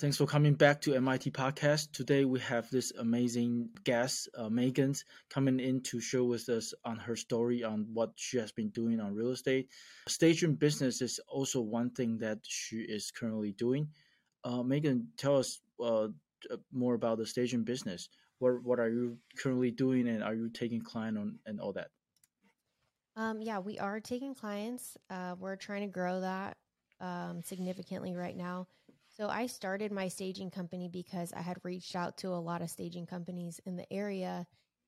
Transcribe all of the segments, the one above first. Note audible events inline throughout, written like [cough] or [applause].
thanks for coming back to MIT Podcast. Today we have this amazing guest, uh, Megan, coming in to share with us on her story on what she has been doing on real estate. Staging business is also one thing that she is currently doing. Uh, Megan, tell us uh, more about the staging business. What what are you currently doing, and are you taking client on and all that? Um, yeah, we are taking clients. Uh, we're trying to grow that um, significantly right now. So I started my staging company because I had reached out to a lot of staging companies in the area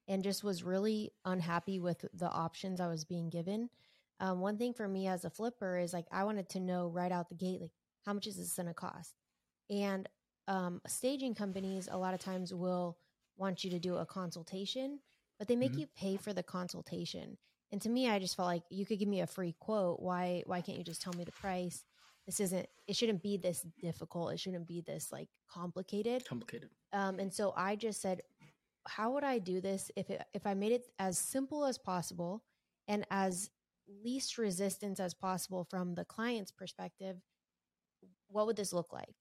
and just was really unhappy with the options I was being given. Um, one thing for me as a flipper is like I wanted to know right out the gate, like how much is this going to cost? And um, staging companies a lot of times will want you to do a consultation, but they make mm-hmm. you pay for the consultation. And to me, I just felt like you could give me a free quote. Why why can't you just tell me the price? This isn't it shouldn't be this difficult. It shouldn't be this like complicated. Complicated. Um, and so I just said, how would I do this if it, if I made it as simple as possible and as least resistance as possible from the client's perspective? What would this look like?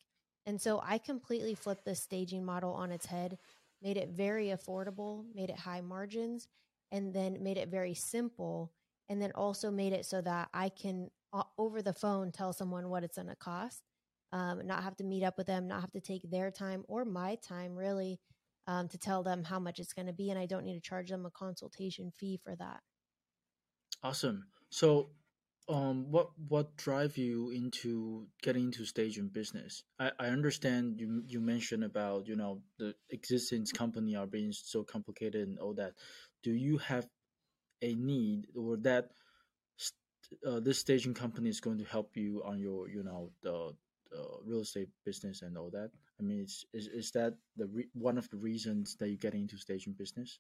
And so I completely flipped the staging model on its head, made it very affordable, made it high margins, and then made it very simple. And then also made it so that I can, over the phone, tell someone what it's going to cost, um, not have to meet up with them, not have to take their time or my time, really, um, to tell them how much it's going to be. And I don't need to charge them a consultation fee for that. Awesome. So um what what drive you into getting into staging business i i understand you you mentioned about you know the existing company are being so complicated and all that do you have a need or that uh, this staging company is going to help you on your you know the, the real estate business and all that i mean is is that the re- one of the reasons that you get into staging business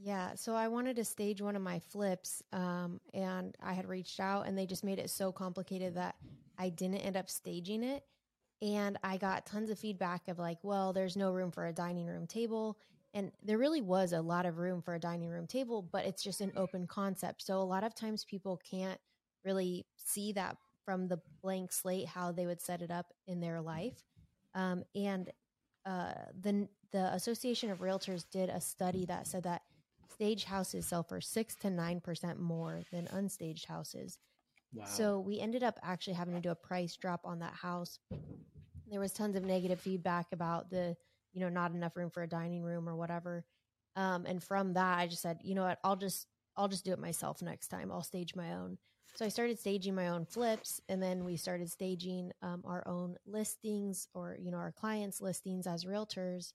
yeah, so I wanted to stage one of my flips, um, and I had reached out, and they just made it so complicated that I didn't end up staging it. And I got tons of feedback of like, well, there's no room for a dining room table. And there really was a lot of room for a dining room table, but it's just an open concept. So a lot of times people can't really see that from the blank slate how they would set it up in their life. Um, and uh, the the Association of Realtors did a study that said that Staged houses sell for six to nine percent more than unstaged houses. Wow. So we ended up actually having to do a price drop on that house. There was tons of negative feedback about the, you know, not enough room for a dining room or whatever. Um, and from that, I just said, you know what, I'll just I'll just do it myself next time. I'll stage my own. So I started staging my own flips, and then we started staging um, our own listings or you know our clients' listings as realtors.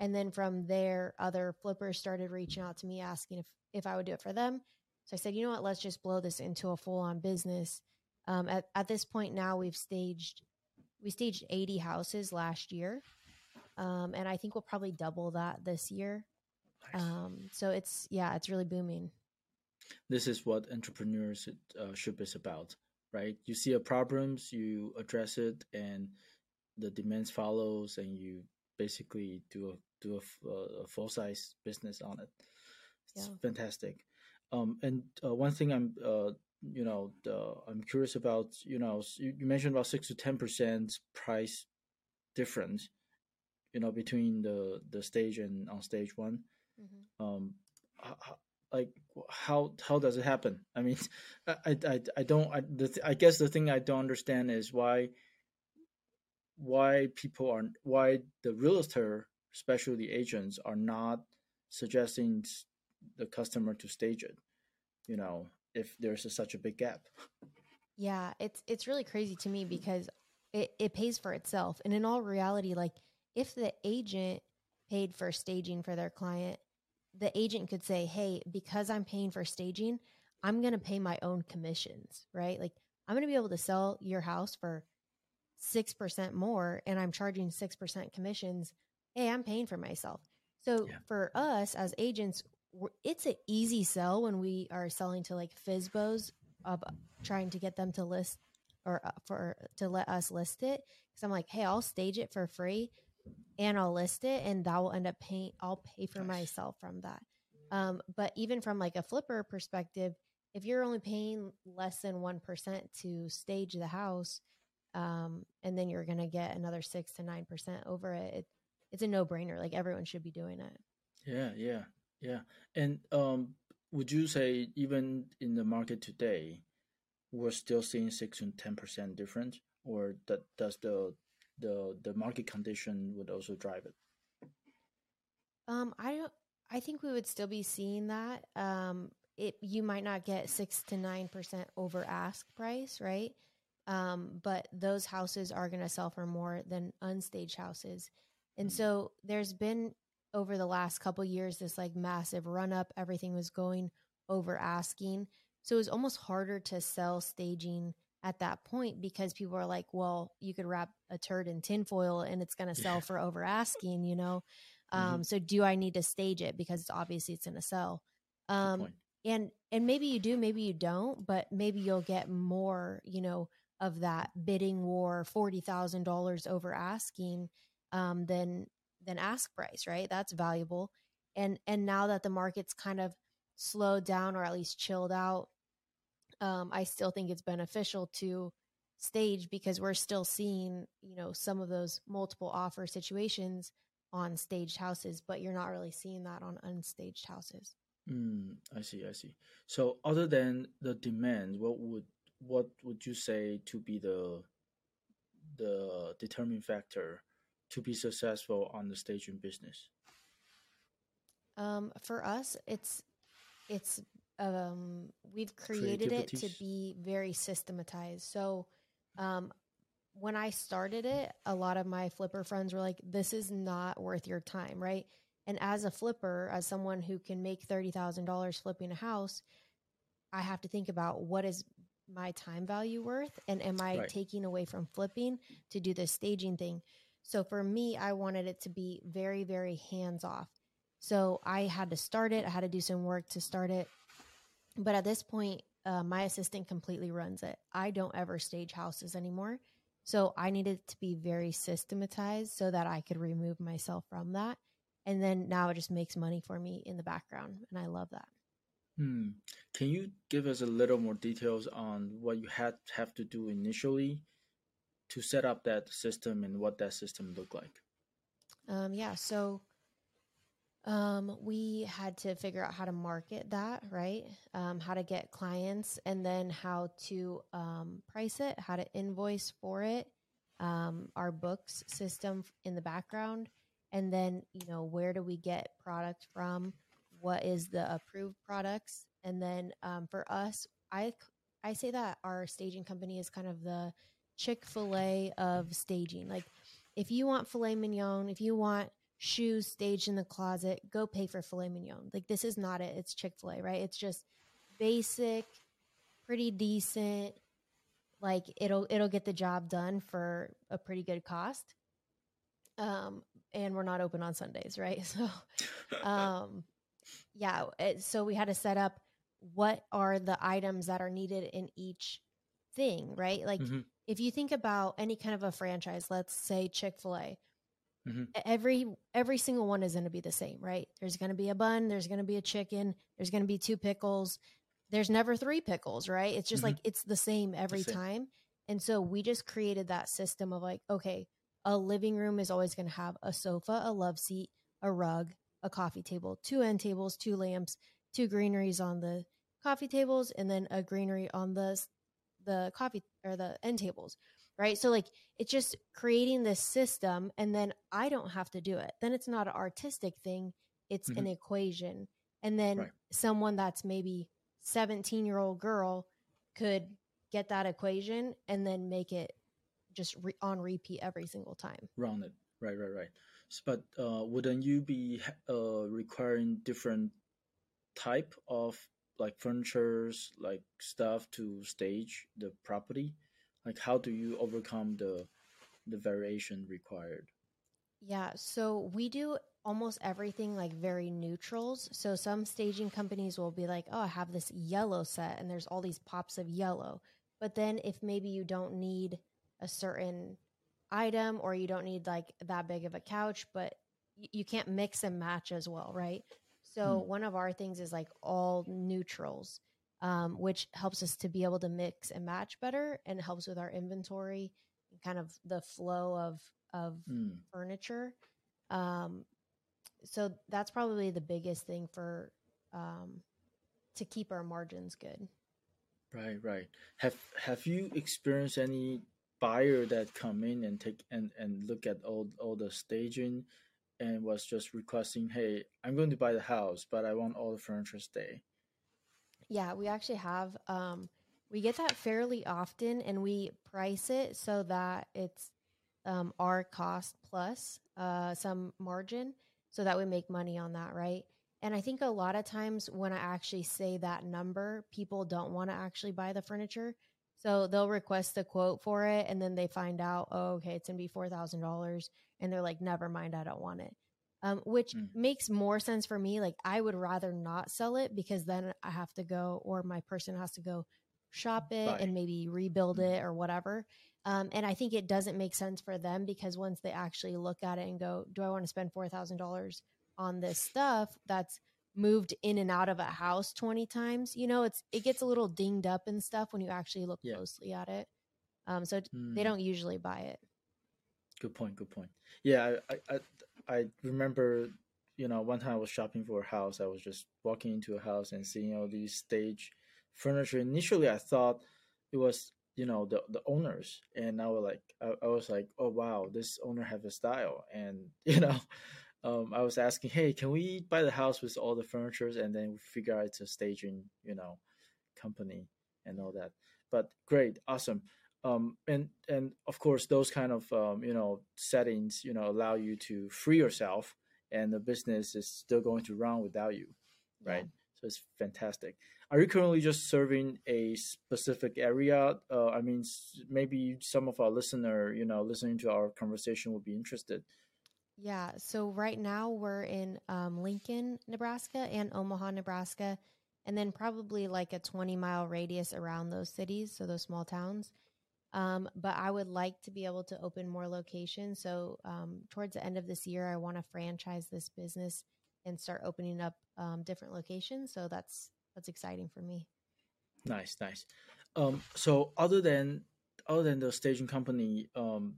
And then from there, other flippers started reaching out to me asking if, if I would do it for them. So I said, you know what, let's just blow this into a full on business. Um, at, at this point now, we've staged, we staged 80 houses last year. Um, and I think we'll probably double that this year. Nice. Um, so it's, yeah, it's really booming. This is what entrepreneurship uh, is about, right? You see a problems, you address it, and the demands follows, and you basically do a do a, a full size business on it. It's yeah. fantastic. Um, and uh, one thing I'm uh, you know the, I'm curious about you know you, you mentioned about six to ten percent price difference, you know between the the stage and on stage one. Mm-hmm. Um, how, like how how does it happen? I mean, [laughs] I I, I don't I the, I guess the thing I don't understand is why why people are why the realtor, especially the agents, are not suggesting the customer to stage it. You know, if there's a, such a big gap. Yeah, it's it's really crazy to me because it, it pays for itself. And in all reality, like if the agent paid for staging for their client, the agent could say, Hey, because I'm paying for staging, I'm gonna pay my own commissions, right? Like I'm gonna be able to sell your house for 6% more and I'm charging 6% commissions, hey, I'm paying for myself. So yeah. for us as agents, it's an easy sell when we are selling to like FSBOs of trying to get them to list or uh, for to let us list it. Cause I'm like, hey, I'll stage it for free and I'll list it and that will end up paying, I'll pay for myself from that. Um, but even from like a flipper perspective, if you're only paying less than 1% to stage the house, um, and then you're going to get another six to nine percent over it. it. It's a no brainer. Like everyone should be doing it. Yeah, yeah, yeah. And um, would you say even in the market today, we're still seeing six to ten percent difference, or that does the the the market condition would also drive it? Um, I don't. I think we would still be seeing that. Um, it you might not get six to nine percent over ask price, right? Um, but those houses are going to sell for more than unstaged houses, and Mm. so there's been over the last couple years this like massive run up. Everything was going over asking, so it was almost harder to sell staging at that point because people are like, well, you could wrap a turd in tinfoil and it's going to sell Yeah. [laughs] for over asking, you know. Um, so do I need to stage it because it's obviously it's going to sell? Um, and and maybe you do, maybe you don't, but maybe you'll get more, you know, of that bidding war, forty thousand dollars over asking, um, than than ask price, right? That's valuable. And and now that the market's kind of slowed down or at least chilled out, um, I still think it's beneficial to stage because we're still seeing, you know, some of those multiple offer situations on staged houses, but you're not really seeing that on unstaged houses. Mm, I see, I see. So other than the demand, what would what would you say to be the the determining factor to be successful on the staging business? Um, for us, it's it's um, we've created it to be very systematized. So, um, when I started it, a lot of my flipper friends were like, "This is not worth your time," right? And as a flipper, as someone who can make thirty thousand dollars flipping a house, I have to think about what is my time value worth, and am I Right. taking away from flipping to do the staging thing? So for me, I wanted it to be very, very hands off. So I had to start it. I had to do some work to start it. But at this point, uh, my assistant completely runs it. I don't ever stage houses anymore. So I needed to be very systematized so that I could remove myself from that. And then now it just makes money for me in the background. And I love that. Hmm. Can you give us a little more details on what you had have to do initially to set up that system and what that system looked like? Um, yeah. So um, we had to figure out how to market that, right? Um, how to get clients, and then how to um, price it, how to invoice for it, um, our books system in the background, and then you know where do we get product from? What is the approved products? And then um, for us, I I say that our staging company is kind of the Chick Fil A of staging. Like if you want filet mignon, if you want shoes staged in the closet, go pay for filet mignon. Like this is not it. It's Chick Fil A, right? It's just basic, pretty decent. Like it'll it'll get the job done for a pretty good cost. Um, and we're not open on Sundays, right? [laughs] So, um, yeah. It, so we had to set up what are the items that are needed in each thing, right? Like Mhm. if you think about any kind of a franchise, let's say Chick Fil A, Mhm. every every single one is going to be the same, right? There's going to be a bun, there's going to be a chicken, there's going to be two pickles. There's never three pickles, right? It's just Mhm. like it's the same every same. time. And so we just created that system of like, okay, a living room is always going to have a sofa, a love seat, a rug, a coffee table, two end tables, two lamps, two greeneries on the coffee tables, and then a greenery on the the coffee or the end tables, right? So like it's just creating this system, and then I don't have to do it. Then it's not an artistic thing; it's an equation. And then Right. someone that's maybe seventeen year old girl could get that equation and then make it just re- on repeat every single time. Round it. Right, right, right. S- But uh, wouldn't you be uh, requiring different type of like furnitures, like stuff to stage the property? Like, how do you overcome the the variation required? Yeah, so we do almost everything like very neutrals. So some staging companies will be like, "Oh, I have this yellow set and there's all these pops of yellow." But then if maybe you don't need a certain item or you don't need like that big of a couch, but y- you can't mix and match as well, right? So Hmm. one of our things is like all neutrals, um, which helps us to be able to mix and match better and helps with our inventory kind of the flow of of Mm. furniture. Um, so that's probably the biggest thing for um, to keep our margins good. Right, right. Have have you experienced any buyer that come in and take and and look at all all the staging and was just requesting, "Hey, I'm going to buy the house, but I want all the furniture stay." Yeah, we actually have. Um, we get that fairly often, and we price it so that it's um, our cost plus uh, some margin, so that we make money on that, right? And I think a lot of times when I actually say that number, people don't want to actually buy the furniture. So they'll request a quote for it, and then they find out, oh, okay, it's gonna be four thousand dollars, and they're like, never mind, I don't want it. Um, which Mm. makes more sense for me. Like I would rather not sell it because then I have to go, or my person has to go shop it Buy. and maybe rebuild Mm. it or whatever. Um, and I think it doesn't make sense for them because once they actually look at it and go, do I want to spend four thousand dollars on this stuff that's moved in and out of a house 20 times you know it's it gets a little dinged up and stuff when you actually look Yeah. closely at it um so Mm. they don't usually buy it Good point. Good point. Yeah, I, I, I I remember, you know, one time I was shopping for a house. I was just walking into a house and seeing all these stage furniture. Initially, I thought it was, you know, the the owners, and I was like, I, I was like, oh wow, this owner have a style, and [laughs] you know. Um, I was asking, hey, can we buy the house with all the furniture, and then we figure out it's a staging, you know, company and all that. But great, awesome um, and and of course those kind of um, you know settings you know allow you to free yourself and the business is still going to run without you right so it's fantastic are you currently just serving a specific area uh, i mean maybe some of our listener you know listening to our conversation would be interested Yeah. So right now we're in um, Lincoln, Nebraska, and Omaha, Nebraska, and then probably like a 20 mile radius around those cities, so those small towns. Um, but I would like to be able to open more locations. So um, towards the end of this year, I want to franchise this business and start opening up um, different locations. So that's that's exciting for me. Nice, nice. Um, so other than other than the staging company, um,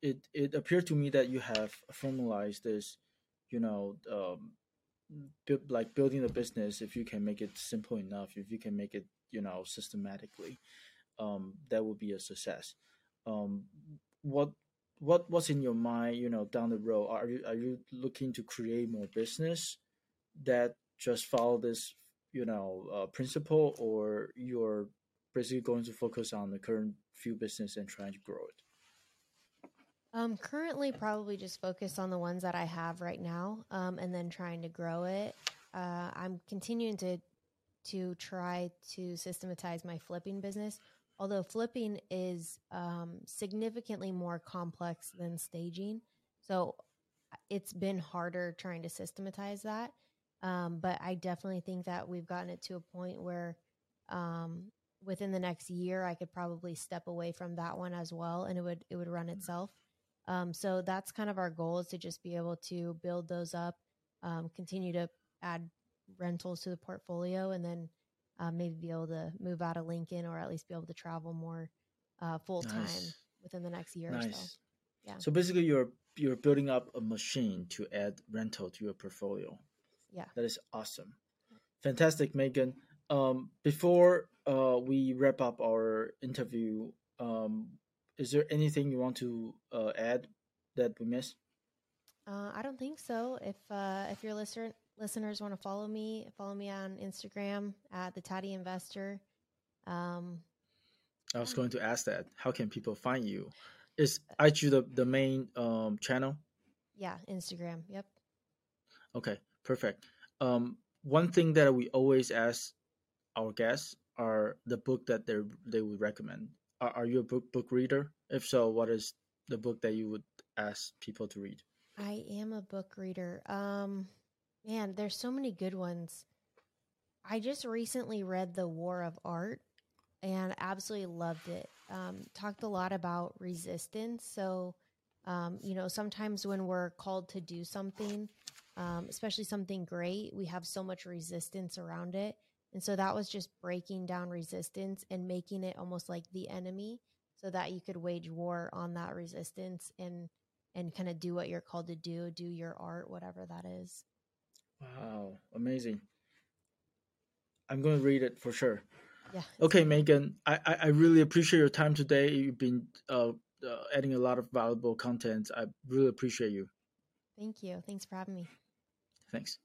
it it appeared to me that you have formalized this, you know, um, bu- like building a business. If you can make it simple enough, if you can make it, you know, systematically, um, that would be a success. Um, what what what's in your mind, you know, down the road? Are you are you looking to create more business that just follow this you know uh, principle or you're basically going to focus on the current few business and trying to grow it Um, currently, probably just focus on the ones that I have right now, um, and then trying to grow it. Uh, I'm continuing to to try to systematize my flipping business, although flipping is um, significantly more complex than staging. So it's been harder trying to systematize that. Um, but I definitely think that we've gotten it to a point where um, within the next year, I could probably step away from that one as well, and it would it would run itself. Um, so that's kind of our goal is to just be able to build those up, um, continue to add rentals to the portfolio, and then uh, maybe be able to move out of Lincoln or at least be able to travel more uh, full time Nice. within the next year or so. nice Yeah. so basically you're you're building up a machine to add rental to your portfolio Yeah. that is awesome fantastic megan um, before uh, we wrap up our interview um, is there anything you want to uh, add that we missed Uh, I don't think so. If uh, if your listener listeners want to follow me, follow me on Instagram at the Tatty Investor. Um, I was going to ask that. How can people find you? Is IG the, the main um, channel? yeah, Instagram. Yep. Okay, perfect. Um, one thing that we always ask our guests are the book that they they would recommend. Are, are you a book book reader? If so, what is the book that you would ask people to read? I am a book reader. Um, man, there's so many good ones. I just recently read The War of Art and absolutely loved it. Um, talked a lot about resistance. So, um, you know, sometimes when we're called to do something, um, especially something great, we have so much resistance around it. And so that was just breaking down resistance and making it almost like the enemy. so that you could wage war on that resistance and and kind of do what you're called to do, do your art, whatever that is. Wow, amazing. I'm going to read it for sure. Yeah. Okay, Megan, I, I, I really appreciate your time today. You've been uh, uh, adding a lot of valuable content. I really appreciate you. Thank you. Thanks for having me. Thanks.